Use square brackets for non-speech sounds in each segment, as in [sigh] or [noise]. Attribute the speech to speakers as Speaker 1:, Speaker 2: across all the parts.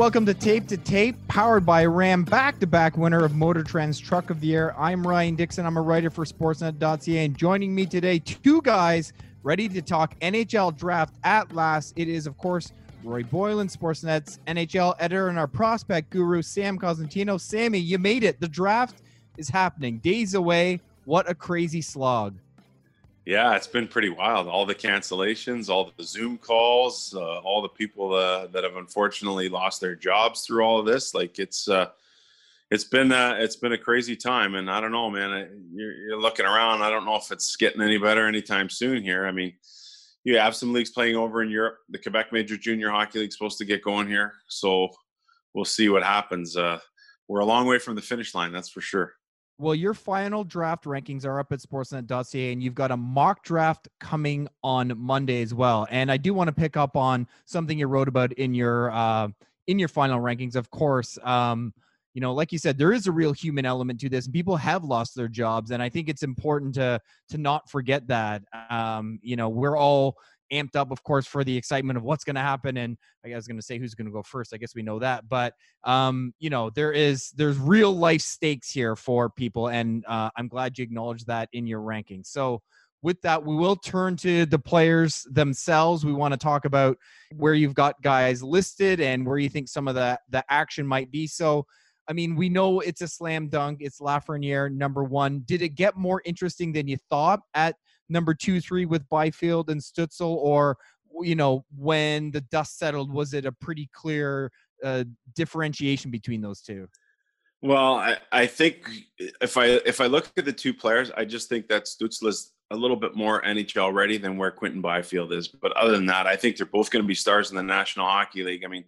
Speaker 1: welcome to Tape to Tape, powered by Ram, back to back winner of Motor Trend's Truck of the Year. I'm Ryan Dixon. I'm a writer for Sportsnet.ca, and joining me today, two guys ready to talk NHL draft at last. It is, of course, Rory Boylen, Sportsnet's NHL editor, and our prospect guru, Sam Cosentino. Sammy, you made it. The draft is happening. Days away. What a crazy slog.
Speaker 2: Yeah, it's been pretty wild. All the cancellations, all the Zoom calls, uh, all the people uh, that have unfortunately lost their jobs through all of this. Like it's uh, it's been uh, it's been a crazy time, and I don't know, man. You're, you're, looking around. I don't know if it's getting any better anytime soon. Here, I mean, you have some leagues playing over in Europe. The Quebec Major Junior Hockey League supposed to get going here, so we'll see what happens. Uh, we're a long way from the finish line, that's for sure.
Speaker 1: Well, your final draft rankings are up at sportsnet.ca, and you've got a mock draft coming on Monday as well. And I do want to pick up on something you wrote about in your uh, in your final rankings. Of course, um, you know, like you said, there is a real human element to this. People have lost their jobs, and I think it's important to to not forget that. Um, you know, we're all amped up, of course, for the excitement of what's going to happen. And I was going to say who's going to go first. I guess we know that, but um, you know, there is there's real life stakes here for people, and uh, I'm glad you acknowledged that in your rankings. So with that, we will turn to the players themselves. We want to talk about where you've got guys listed and where you think some of the the action might be. So. I mean, we know it's a slam dunk. It's Lafreniere, number one. Did it get more interesting than you thought at number two, three with Byfield and Stützle, or you know, when the dust settled, was it a pretty clear uh, differentiation between those two?
Speaker 2: Well, I, I think if I if I look at the two players, I just think that Stützle is a little bit more NHL ready than where Quinton Byfield is. But other than that, I think they're both going to be stars in the National Hockey League. I mean,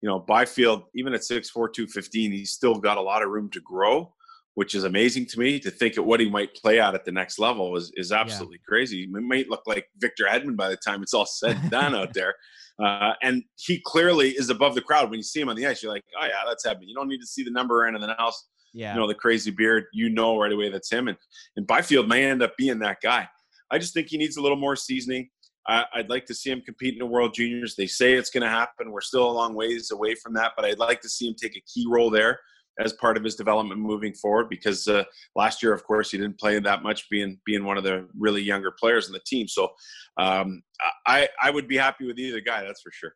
Speaker 2: you know, Byfield, even at 6'4", 215, he's still got a lot of room to grow which is amazing to me to think of what he might play at at the next level is, is absolutely yeah. crazy. He might look like Victor Hedman by the time it's all said and done out there. [laughs] Uh, and he clearly is above the crowd. When you see him on the ice, you're like, oh yeah, that's Hedman. You don't need to see the number or anything else. Yeah. You know, the crazy beard, you know right away that's him. And, and Byfield may end up being that guy. I just think he needs a little more seasoning. I, would like to see him compete in the World Juniors. They say it's going to happen. We're still a long ways away from that, but I'd like to see him take a key role there as part of his development moving forward because uh, last year of course he didn't play that much being being one of the really younger players in the team. So um, I, I would be happy with either guy that's for sure.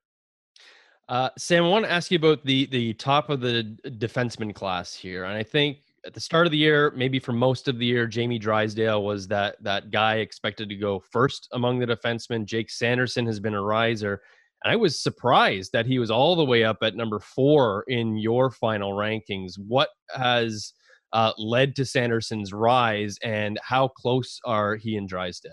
Speaker 3: Uh, sam i want to ask you about the the top of the defenseman class here and i think at the start of the year maybe for most of the year jamie drysdale was that that guy expected to go first among the defensemen. Jake sanderson has been a riser and I was surprised that he was all the way up at number four in your final rankings. What has uh, led to Sanderson's rise, and how close are he and Drysdale?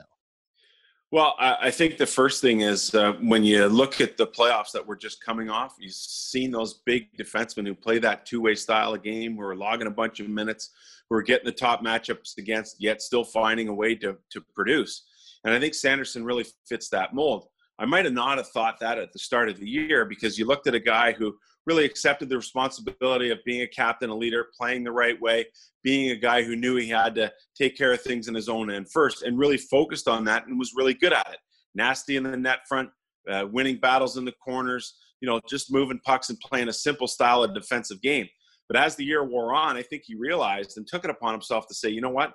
Speaker 2: Well, I think the first thing is uh, when you look at the playoffs that we're just coming off, you've seen those big defensemen who play that two-way style of game, who are logging a bunch of minutes, who are getting the top matchups against, yet still finding a way to to produce. And I think Sanderson really fits that mold. I might have not have thought that at the start of the year because you looked at a guy who really accepted the responsibility of being a captain, a leader, playing the right way, being a guy who knew he had to take care of things in his own end first, and really focused on that and was really good at it. Nasty in the net front, uh, winning battles in the corners, you know, just moving pucks and playing a simple style of defensive game. But as the year wore on, I think he realized and took it upon himself to say, you know what?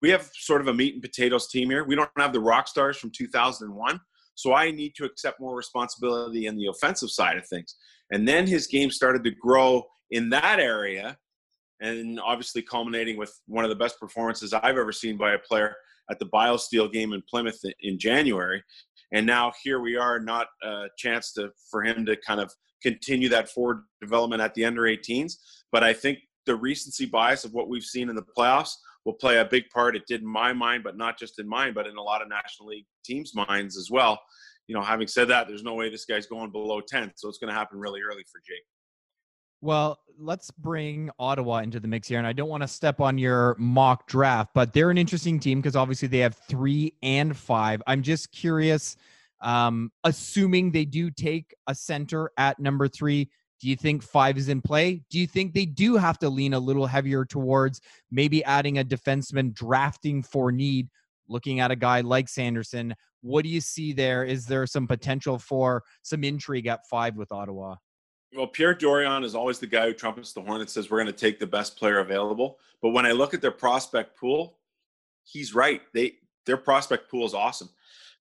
Speaker 2: We have sort of a meat and potatoes team here. We don't have the rock stars from 2001 so I need to accept more responsibility in the offensive side of things. And then his game started to grow in that area, and obviously culminating with one of the best performances I've ever seen by a player at the BioSteel game in Plymouth in January. And now here we are, not a chance to for him to kind of continue that forward development at the under 18s. But I think the recency bias of what we've seen in the playoffs will play a big part. It did in my mind, but not just in mine, but in a lot of National League teams' minds as well. You know, having said that, there's no way this guy's going below 10, so it's going to happen really early for Jake.
Speaker 1: Well, let's bring Ottawa into the mix here. And I don't want to step on your mock draft, but they're an interesting team because obviously they have three and five. I'm just curious, um, assuming they do take a center at number three, do you think five is in play? Do you think they do have to lean a little heavier towards maybe adding a defenseman drafting for need, looking at a guy like Sanderson? What do you see there? Is there some potential for some intrigue at five with Ottawa?
Speaker 2: Well, Pierre Dorion is always the guy who trumpets the horn and says we're going to take the best player available. But when I look at their prospect pool, he's right. They their prospect pool is awesome.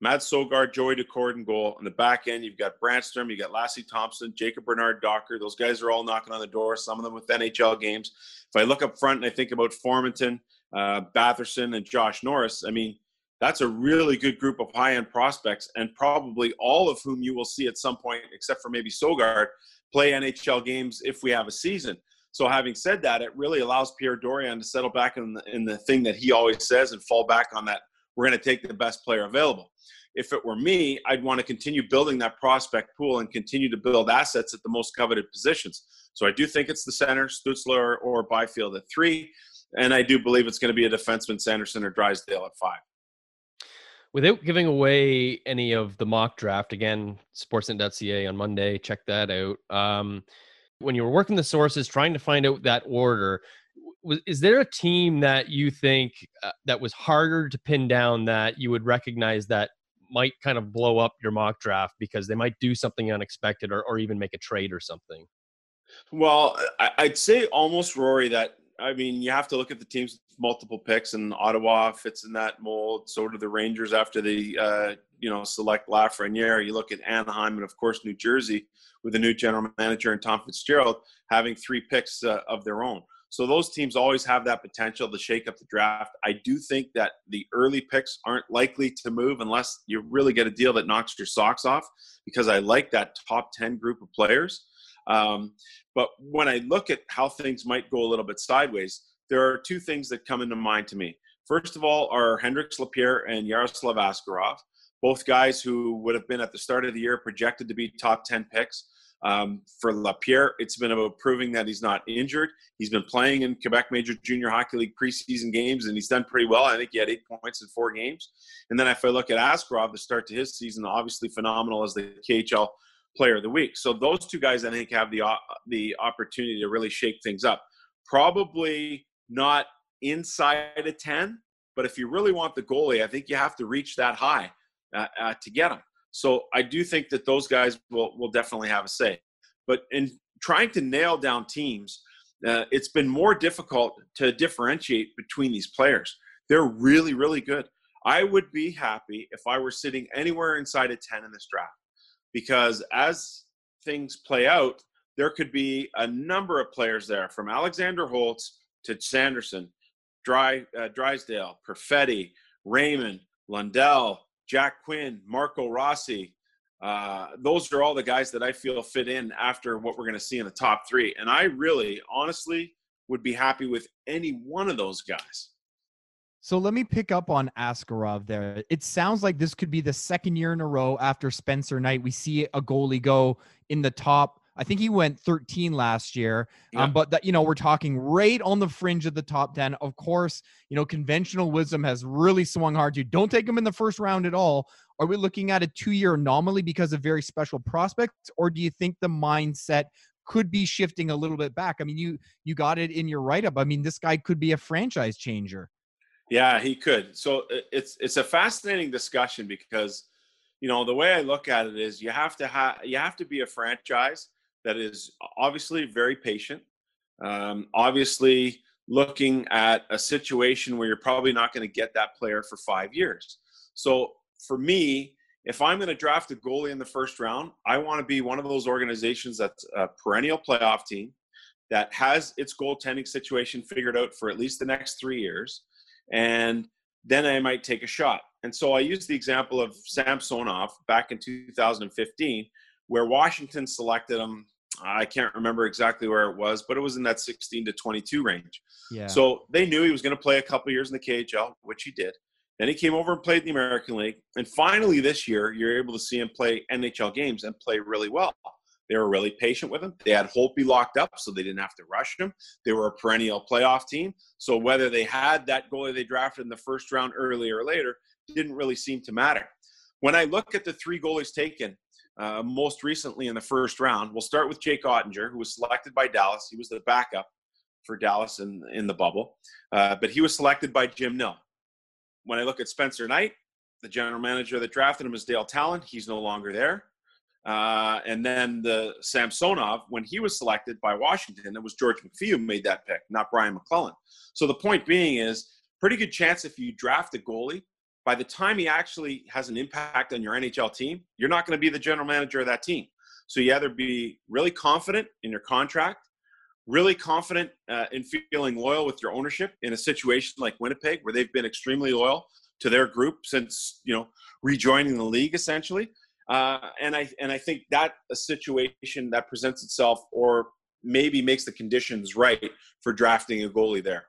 Speaker 2: Mads Sogaard, Joey Daccord in goal. On the back end, you've got Brannstrom, you've got Lassi Thomson, Jacob Bernard Docker. Those guys are all knocking on the door, some of them with NHL games. If I look up front and I think about Formenton, uh, Batherson, and Josh Norris, I mean, that's a really good group of high end prospects, and probably all of whom you will see at some point, except for maybe Sogard, play NHL games if we have a season. So, having said that, it really allows Pierre Dorion to settle back in the, in the thing that he always says and fall back on that we're going to take the best player available. If it were me, I'd want to continue building that prospect pool and continue to build assets at the most coveted positions. So I do think it's the center, Stützle or Byfield at three. And I do believe it's going to be a defenseman, Sanderson or Drysdale at five.
Speaker 3: Without giving away any of the mock draft, again, sportsnet.ca on Monday, check that out. Um, when you were working the sources, trying to find out that order, was, is there a team that you think uh, that was harder to pin down that you would recognize that might kind of blow up your mock draft because they might do something unexpected or, or even make a trade or something?
Speaker 2: Well, I'd say almost Rory that I mean, you have to look at the teams with multiple picks, and Ottawa fits in that mold. So do the Rangers after they, uh, you know, select Lafreniere. You look at Anaheim and, of course, New Jersey with a new general manager and Tom Fitzgerald having three picks uh, of their own. So those teams always have that potential to shake up the draft. I do think that the early picks aren't likely to move unless you really get a deal that knocks your socks off because I like that top 10 group of players. Um, but when I look at how things might go a little bit sideways, there are two things that come into mind to me. First of all, are Hendrix Lapierre and Yaroslav Askarov, both guys who would have been at the start of the year projected to be top 10 picks. Um, for Lapierre, it's been about proving that he's not injured. He's been playing in Quebec Major Junior Hockey League preseason games, and he's done pretty well. I think he had eight points in four games. And then if I look at Askarov, the start to his season, obviously phenomenal as the KHL Player of the Week. So those two guys, I think, have the uh, the opportunity to really shake things up. Probably not inside of ten, but if you really want the goalie, I think you have to reach that high uh, uh, to get him. So I do think that those guys will will definitely have a say. But in trying to nail down teams, uh, it's been more difficult to differentiate between these players. They're really, really good. I would be happy if I were sitting anywhere inside a 10 in this draft because as things play out, there could be a number of players there from Alexander Holtz to Sanderson, Dry, uh, Drysdale, Perfetti, Raymond, Lundell, Jack Quinn, Marco Rossi. Uh, those are all the guys that I feel fit in after what we're going to see in the top three. And I really, honestly, would be happy with any one of those guys.
Speaker 1: So let me pick up on Askarov there. It sounds like this could be the second year in a row after Spencer Knight. We see a goalie go in the top I think he went 13 last year. Yeah. Um, but that, you know, we're talking right on the fringe of the top 10. Of course, you know, conventional wisdom has really swung hard to don't take him in the first round at all. Are we looking at a two year anomaly because of very special prospects? Or do you think the mindset could be shifting a little bit back? I mean, you you got it in your write up. I mean, this guy could be a franchise changer.
Speaker 2: Yeah, he could. So it's it's a fascinating discussion because you know the way I look at it is you have to have you have to be a franchise that is obviously very patient, um, obviously looking at a situation where you're probably not going to get that player for five years. So for me, if I'm going to draft a goalie in the first round, I want to be one of those organizations that's a perennial playoff team that has its goaltending situation figured out for at least the next three years. And then I might take a shot. And so I use the example of Samsonov back in 2015, where Washington selected him I can't remember exactly where it was, but it was in that 16 to 22 range. Yeah. So they knew he was going to play a couple years in the KHL, which he did. Then he came over and played in the American League. And finally, this year, you're able to see him play NHL games and play really well. They were really patient with him. They had Holtby locked up, so they didn't have to rush him. They were a perennial playoff team. So whether they had that goalie they drafted in the first round earlier or later didn't really seem to matter. When I look at the three goalies taken, uh, most recently in the first round. We'll start with Jake Oettinger, who was selected by Dallas. He was the backup for Dallas in, in the bubble, uh, but he was selected by Jim Nill. When I look at Spencer Knight, the general manager that drafted him is Dale Tallon. He's no longer there. Uh, and then the Samsonov, when he was selected by Washington, it was George McPhee who made that pick, not Brian MacLellan. So the point being is, pretty good chance if you draft a goalie, by the time he actually has an impact on your NHL team, you're not going to be the general manager of that team. So you either be really confident in your contract, really confident uh, in feeling loyal with your ownership in a situation like Winnipeg, where they've been extremely loyal to their group since you know rejoining the league essentially uh, and I and I think that a situation that presents itself, or maybe makes the conditions right for drafting a goalie there.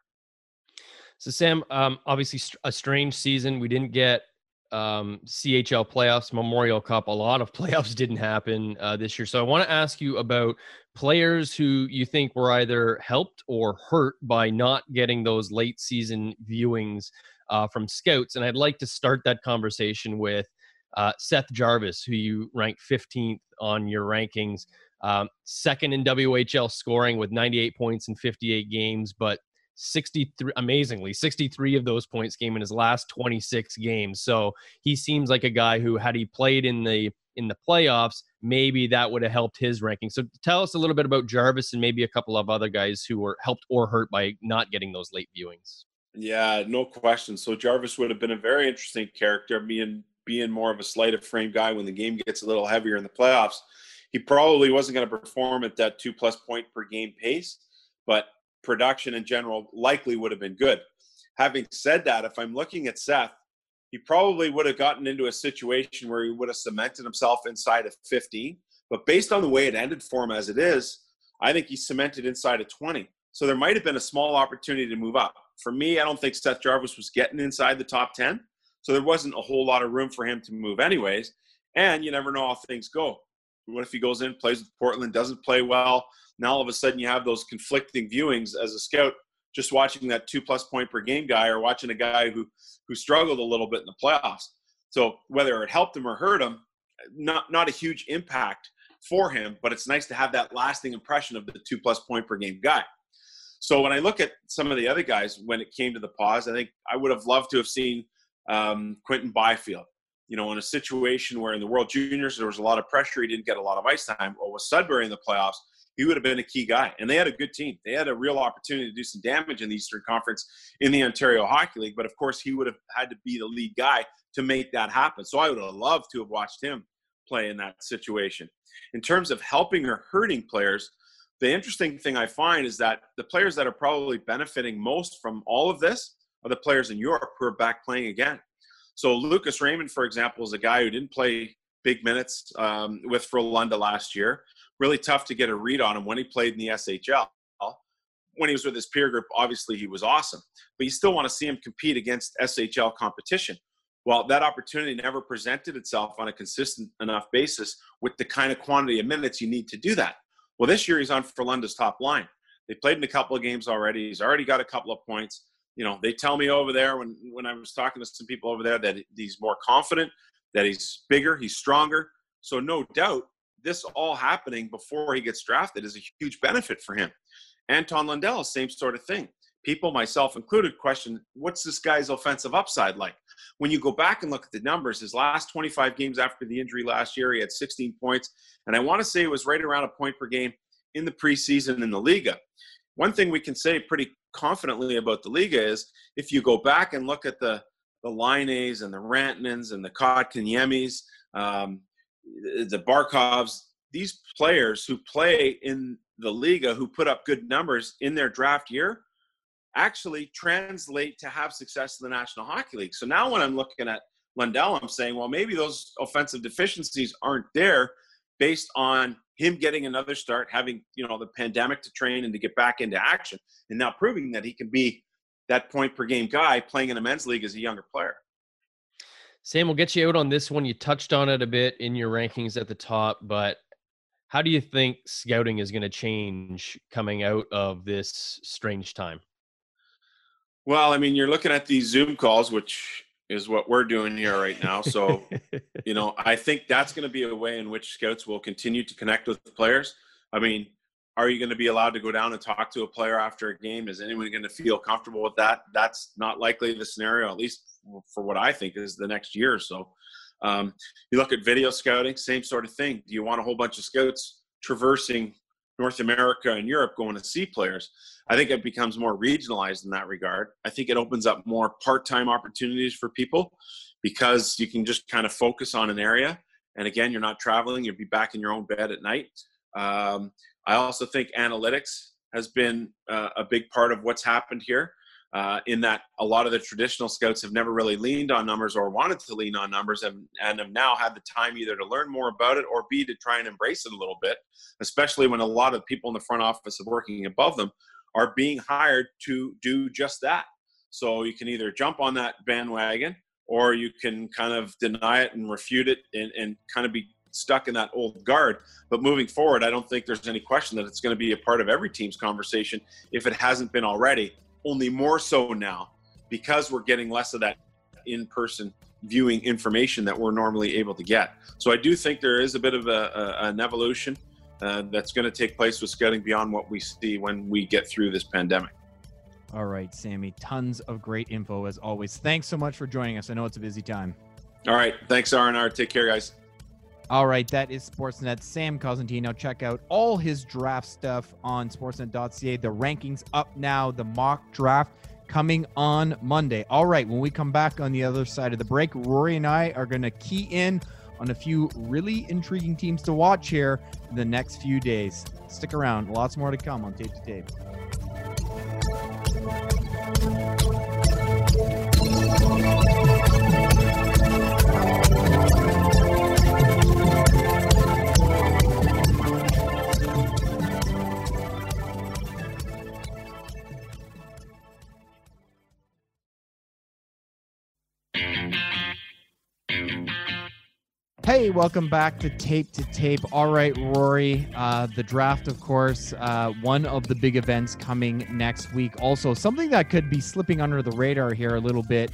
Speaker 3: So Sam, um, obviously a strange season. We didn't get um, CHL playoffs, Memorial Cup. A lot of [laughs] playoffs didn't happen uh, this year. So I want to ask you about players who you think were either helped or hurt by not getting those late season viewings uh, from scouts. And I'd like to start that conversation with uh, Seth Jarvis, who you ranked 15th on your rankings, um, second in WHL scoring with 98 points in 58 games, but 63 amazingly 63 of those points came in his last 26 games. So he seems like a guy who had he played in the in the playoffs maybe that would have helped his ranking. So tell us a little bit about jarvis and maybe a couple of other guys who were helped or hurt by not getting those late viewings.
Speaker 2: Yeah no question. So jarvis would have been a very interesting character and being more of a slight of frame guy when the game gets a little heavier in the playoffs, he probably wasn't going to perform at that two plus point per game pace, but production in general likely would have been good. Having said that, if I'm looking at Seth, he probably would have gotten into a situation where he would have cemented himself inside of 15. But based on the way it ended for him as it is, I think he cemented inside of 20. So there might have been a small opportunity to move up. For me, I don't think Seth Jarvis was getting inside the top 10. So there wasn't a whole lot of room for him to move, anyways. And you never know how things go. What if he goes in, plays with Portland, doesn't play well? Now all of a sudden you have those conflicting viewings as a scout, just watching that two plus point per game guy or watching a guy who who struggled a little bit in the playoffs. So whether it helped him or hurt him, not not a huge impact for him, but it's nice to have that lasting impression of the two plus point per game guy. So when I look at some of the other guys when it came to the pause, I think I would have loved to have seen um, Quinton Byfield. You know, in a situation where in the World Juniors there was a lot of pressure, he didn't get a lot of ice time. Well, with Sudbury in the playoffs, he would have been a key guy. And they had a good team. They had a real opportunity to do some damage in the Eastern Conference in the Ontario Hockey League. But of course, he would have had to be the lead guy to make that happen. So I would have loved to have watched him play in that situation. In terms of helping or hurting players, the interesting thing I find is that the players that are probably benefiting most from all of this are the players in Europe who are back playing again. So Lucas Raymond, for example, is a guy who didn't play big minutes um, with Frölunda last year. Really tough to get a read on him when he played in the SHL. When he was with his peer group, obviously he was awesome, but you still want to see him compete against SHL competition. Well, that opportunity never presented itself on a consistent enough basis with the kind of quantity of minutes you need to do that. Well, this year he's on Frölunda's top line. They played in a couple of games already. He's already got a couple of points you know, they tell me over there when when I was talking to some people over there that he's more confident, that he's bigger, he's stronger. So no doubt, this all happening before he gets drafted is a huge benefit for him. Anton Lundell, same sort of thing. People, myself included, question what's this guy's offensive upside like? When you go back and look at the numbers, his last 25 games after the injury last year, he had 16 points, and I want to say it was right around a point per game in the preseason in the Liga. One thing we can say pretty confidently about the Liga is if you go back and look at the the Laines and the Rantanens and the Kotkaniemis, um, the Barkovs, these players who play in the Liga who put up good numbers in their draft year actually translate to have success in the National Hockey League. So now when I'm looking at Lundell, I'm saying, well, maybe those offensive deficiencies aren't there based on him getting another start, having you know the pandemic to train and to get back into action, and now proving that he can be that point per game guy playing in a men's league as a younger player.
Speaker 3: Sam, we'll get you out on this one. You touched on it a bit in your rankings at the top, but how do you think scouting is going to change coming out of this strange time?
Speaker 2: Well, I mean, you're looking at these Zoom calls, which is what we're doing here right now. So, [laughs] you know, I think that's going to be a way in which scouts will continue to connect with players. I mean, are you going to be allowed to go down and talk to a player after a game? Is anyone going to feel comfortable with that? That's not likely the scenario, at least for what I think is the next year or so. Um, you look at video scouting, same sort of thing. Do you want a whole bunch of scouts traversing North America and Europe going to see players? I think it becomes more regionalized in that regard. I think it opens up more part time opportunities for people because you can just kind of focus on an area. And again, you're not traveling, you'll be back in your own bed at night. Um, I also think analytics has been uh, a big part of what's happened here. Uh, in that a lot of the traditional scouts have never really leaned on numbers or wanted to lean on numbers and, and have now had the time either to learn more about it or b to try and embrace it a little bit especially when a lot of people in the front office are working above them are being hired to do just that so you can either jump on that bandwagon or you can kind of deny it and refute it and, and kind of be stuck in that old guard. But moving forward, I don't think there's any question that it's going to be a part of every team's conversation if it hasn't been already. Only more so now because we're getting less of that in person viewing information that we're normally able to get. So I do think there is a bit of a, a, an evolution uh, that's going to take place with scouting beyond what we see when we get through this pandemic.
Speaker 1: All right, Sammy, tons of great info as always. Thanks so much for joining us. I know it's a busy time.
Speaker 2: All right, thanks, R&R. Take care, guys.
Speaker 1: All right, that is Sportsnet. Sam Cosentino. Check out all his draft stuff on sportsnet.ca. The rankings up now, the mock draft coming on Monday. All right, when we come back on the other side of the break, Rory and I are going to key in on a few really intriguing teams to watch here in the next few days. Stick around, lots more to come on Tape to Tape. Hey, welcome back to Tape to Tape. All right, Rory, uh, the draft, of course, uh, one of the big events coming next week. Also, something that could be slipping under the radar here a little bit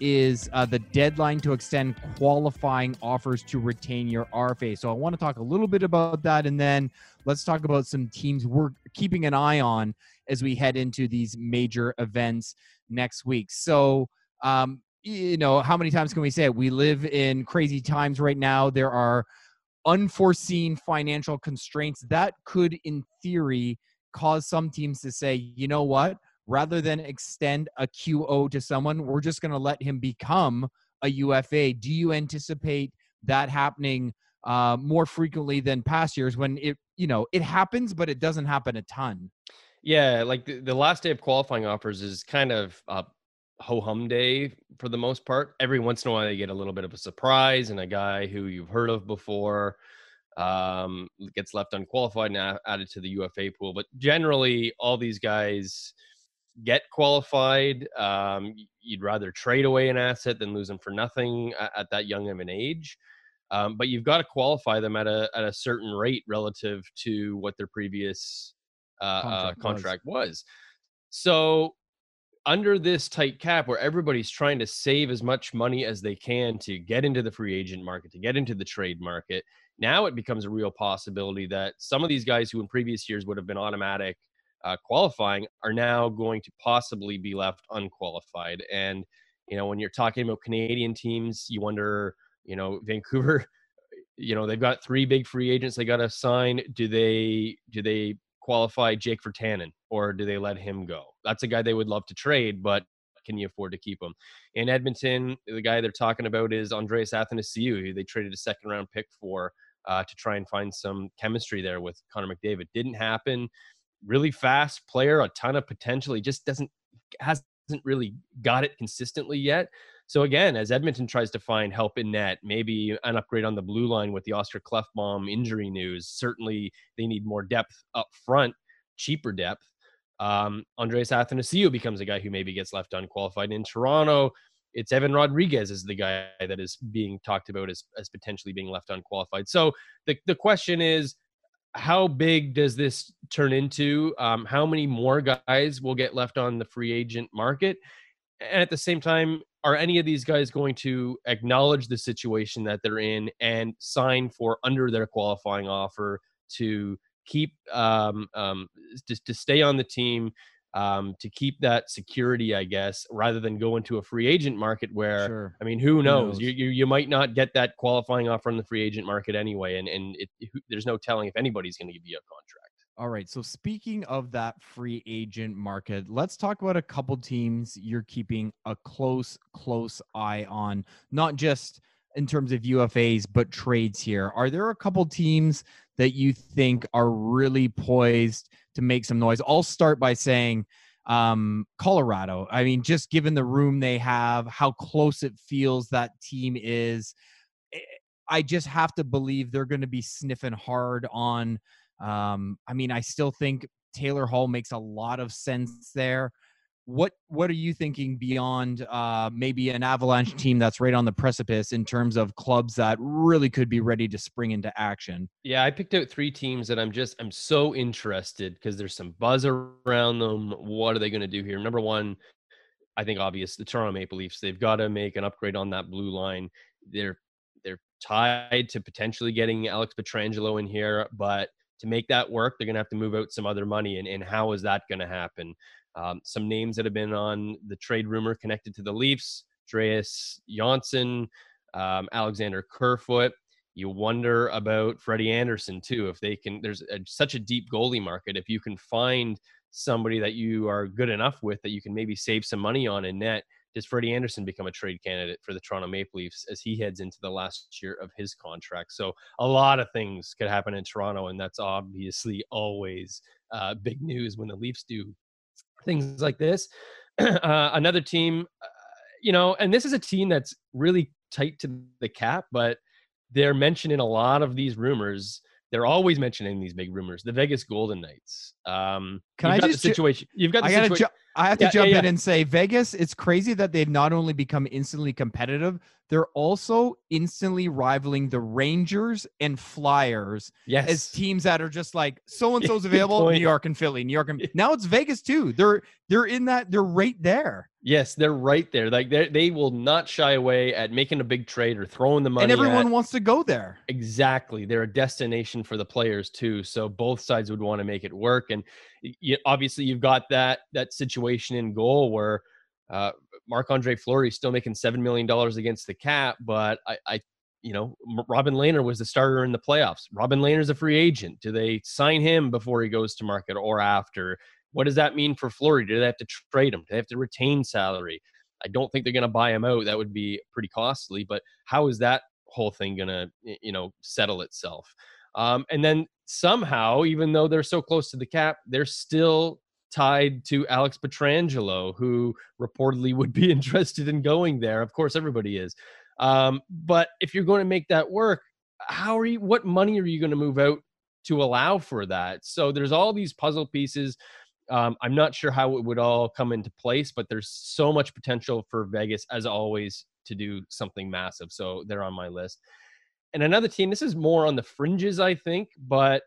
Speaker 1: is uh, the deadline to extend qualifying offers to retain your RFA. So, I want to talk a little bit about that, and then let's talk about some teams we're keeping an eye on as we head into these major events next week. So, um, you know, how many times can we say it? We live in crazy times right now. There are unforeseen financial constraints that could, in theory, cause some teams to say, you know what? Rather than extend a QO to someone, we're just going to let him become a UFA. Do you anticipate that happening uh, more frequently than past years when it, you know, it happens, but it doesn't happen a ton?
Speaker 3: Yeah, like the, the last day of qualifying offers is kind of uh, ho hum day for the most part. Every once in a while, you get a little bit of a surprise, and a guy who you've heard of before um, gets left unqualified and added to the UFA pool. But generally, all these guys get qualified. Um, you'd rather trade away an asset than lose them for nothing at, at that young of an age. Um, but you've got to qualify them at a at a certain rate relative to what their previous uh, contract, uh, contract was. was. So under this tight cap where everybody's trying to save as much money as they can to get into the free agent market, to get into the trade market, now it becomes a real possibility that some of these guys who in previous years would have been automatic uh, qualifying are now going to possibly be left unqualified. And, you know, when you're talking about Canadian teams, you wonder, you know, Vancouver, [laughs] you know, they've got three big free agents they got to sign. Do they, do they qualify Jake Virtanen or do they let him go? That's a guy they would love to trade, but can you afford to keep him? In Edmonton, the guy they're talking about is Andreas Athanasiou, who they traded a second round pick for uh, to try and find some chemistry there with Connor McDavid. Didn't happen. Really fast player, a ton of potential. He just doesn't hasn't really got it consistently yet. So again, as Edmonton tries to find help in net, maybe an upgrade on the blue line with the Oscar Klefbom injury news. Certainly, they need more depth up front, cheaper depth. Um, Andreas Athanasiou becomes a guy who maybe gets left unqualified in Toronto. It's Evan Rodrigues is the guy that is being talked about as, as potentially being left unqualified. So the, the question is, how big does this turn into? Um, how many more guys will get left on the free agent market? And at the same time, are any of these guys going to acknowledge the situation that they're in and sign for under their qualifying offer to keep um, um, to, to stay on the team um, to keep that security, I guess, rather than go into a free agent market where,
Speaker 1: Sure.
Speaker 3: I mean, who knows?
Speaker 1: knows?
Speaker 3: You, you you might not get that qualifying offer on the free agent market anyway, and and it, who- there's no telling if anybody's going to give you a contract.
Speaker 1: All right. So speaking of that free agent market, let's talk about a couple teams you're keeping a close, close eye on, not just in terms of UFAs, but trades here. Are there a couple teams that you think are really poised to make some noise? I'll start by saying um, Colorado. I mean, just given the room they have, how close it feels that team is, eh, I just have to believe they're going to be sniffing hard on um, I mean, I still think Taylor Hall makes a lot of sense there. What what are you thinking beyond uh, maybe an Avalanche team that's right on the precipice in terms of clubs that really could be ready to spring into action?
Speaker 3: Yeah, I picked out three teams that I'm just I'm so interested because there's some buzz around them. What are they going to do here? Number one, I think obvious the Toronto Maple Leafs. They've got to make an upgrade on that blue line. They're they're tied to potentially getting Alex Pietrangelo in here, but to make that work, they're going to have to move out some other money. And, and how is that going to happen? Um, some names that have been on the trade rumor connected to the Leafs: Dreas Johnsson, um, Alexander Kerfoot. You wonder about Freddie Andersen too. If they can, there's a, such a deep goalie market. If you can find somebody that you are good enough with that you can maybe save some money on in net, does Freddie Andersen become a trade candidate for the Toronto Maple Leafs as he heads into the last year of his contract? So a lot of things could happen in Toronto, and that's obviously [laughs] always uh, big news when the Leafs do things like this. [clears throat] uh, another team, uh, you know, and this is a team that's really tight to the cap, but they're mentioning a lot of these rumors. They're always mentioning these big rumors. The Vegas Golden Knights. Um,
Speaker 1: Can I
Speaker 3: got
Speaker 1: just
Speaker 3: the
Speaker 1: ju-
Speaker 3: situation? You've got the
Speaker 1: I gotta ju- I have to
Speaker 3: Yeah,
Speaker 1: jump
Speaker 3: yeah,
Speaker 1: in and say Vegas. It's crazy that they've not only become instantly competitive, they're also instantly rivaling the Rangers and Flyers
Speaker 3: yes.
Speaker 1: as teams that are just like so and [laughs] so's available. New. York and Philly, New York and now it's Vegas too. They're they're in that. They're right there,
Speaker 3: Yes, they're right there. Like they they will not shy away at making a big trade or throwing the money.
Speaker 1: and everyone
Speaker 3: at-
Speaker 1: wants to go there.
Speaker 3: exactly. They're a destination for the players too. So both sides would want to make it work. And you, obviously, you've got that that situation in goal where uh, Marc Andre Fleury still making seven million dollars against the cap, but I. I you know, Robin Lehner was the starter in the playoffs. Robin Lehner's a free agent. Do they sign him before he goes to market or after? What does that mean for Fleury? Do they have to trade him? Do they have to retain salary? I don't think they're going to buy him out. That would be pretty costly. But how is that whole thing going to, you know, settle itself? Um, and then somehow, even though they're so close to the cap, they're still tied to Alex Pietrangelo, who reportedly would be [laughs] interested in going there. Of course, everybody is. Um, but if you're going to make that work, how are you? What money are you going to move out to allow for that? So there's all these puzzle pieces. Um, I'm not sure how it would all come into place, but there's so much potential for Vegas, as always, to do something massive. So they're on my list. And another team, this is more on the fringes, I think, but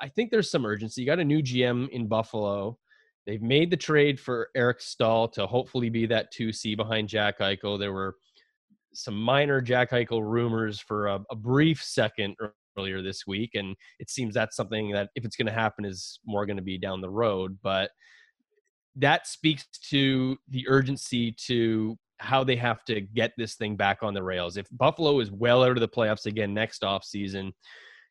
Speaker 3: I think there's some urgency. You got a new GM in Buffalo. They've made the trade for Eric Staal to hopefully be that 2C behind Jack Eichel. There were some minor Jack Eichel rumors for a, a brief second earlier this week, and it seems that's something that if it's going to happen is more going to be down the road. But that speaks to the urgency to how they have to get this thing back on the rails. If Buffalo is well out of the playoffs again next offseason,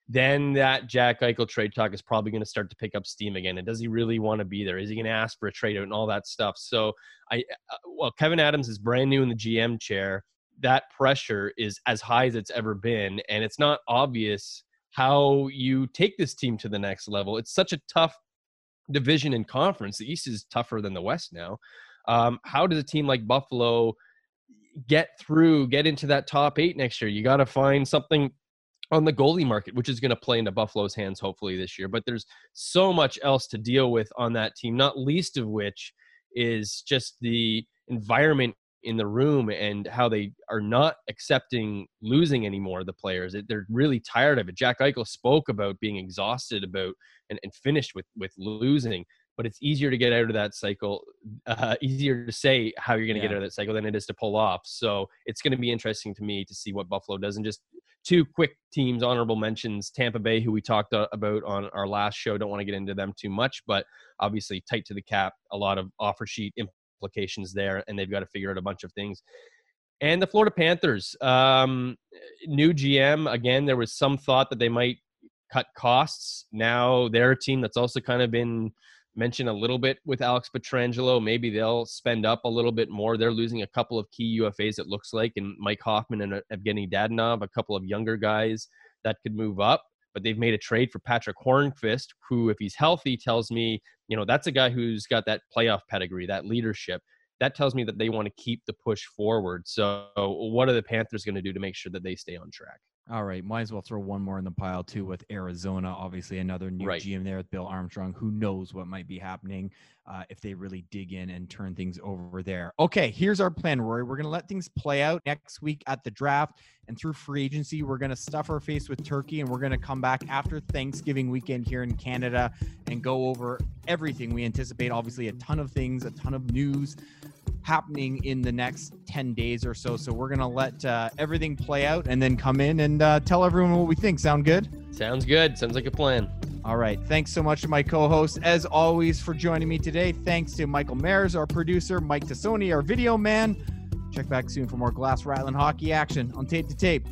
Speaker 3: then that Jack Eichel trade talk is probably going to start to pick up steam again. And does he really want to be there? Is he going to ask for a trade out and all that stuff? So I, uh, well, Kevin Adams is brand new in the GM chair. That pressure is as high as it's ever been, and it's not obvious how you take this team to the next level. It's such a tough division and conference. The East is tougher than the West now. Um, how does a team like Buffalo get through, get into that top eight next year? You got to find something on the goalie market, which is going to play into Buffalo's hands hopefully this year. But there's so much else to deal with on that team, not least of which is just the environment in the room and how they are not accepting losing anymore. The players they're really tired of it. Jack Eichel spoke about being exhausted about and, and finished with with losing. But it's easier to get out of that cycle. Uh, easier to say how you're going to get out of that cycle than it is to pull off. So it's going to be interesting to me to see what Buffalo does. And just two quick teams, honorable mentions Tampa Bay, who we talked about on our last show. Don't want to get into them too much, but obviously tight to the cap, a lot of offer sheet implications there, and they've got to figure out a bunch of things. And the Florida Panthers, um, new GM. Again, there was some thought that they might cut costs. Now they're a team that's also kind of been mentioned a little bit with Alex Pietrangelo. Maybe they'll spend up a little bit more. They're losing a couple of key UFAs, it looks like, and Mike Hoffman and uh, Evgeny Dadonov, a couple of younger guys that could move up. But they've made a trade for Patrick Hornqvist, who, if he's healthy, tells me, you know, that's a guy who's got that playoff pedigree, that leadership. That tells me that they want to keep the push forward. So, what are the Panthers going to do to make sure that they stay on track?
Speaker 1: All right, might as well throw one more in the pile too with Arizona. Obviously, another new right. GM there with Bill Armstrong. Who knows what might be happening uh, if they really dig in and turn things over there? Okay, here's our plan, Rory. We're gonna let things play out next week at the draft and through free agency. We're gonna stuff our face with turkey, and we're gonna come back after Thanksgiving weekend here in Canada and go over everything we anticipate. Obviously, a ton of things, a ton of news happening in the next 10 days or so. So we're going to let uh, everything play out and then come in and uh, tell everyone what we think. Sound good?
Speaker 3: Sounds good. Sounds like a plan.
Speaker 1: All right. Thanks so much to my co host, as always, for joining me today. Thanks to Michael Mares, our producer, Mike Tassoni, our video man. Check back soon for more glass rattling hockey action on Tape to Tape.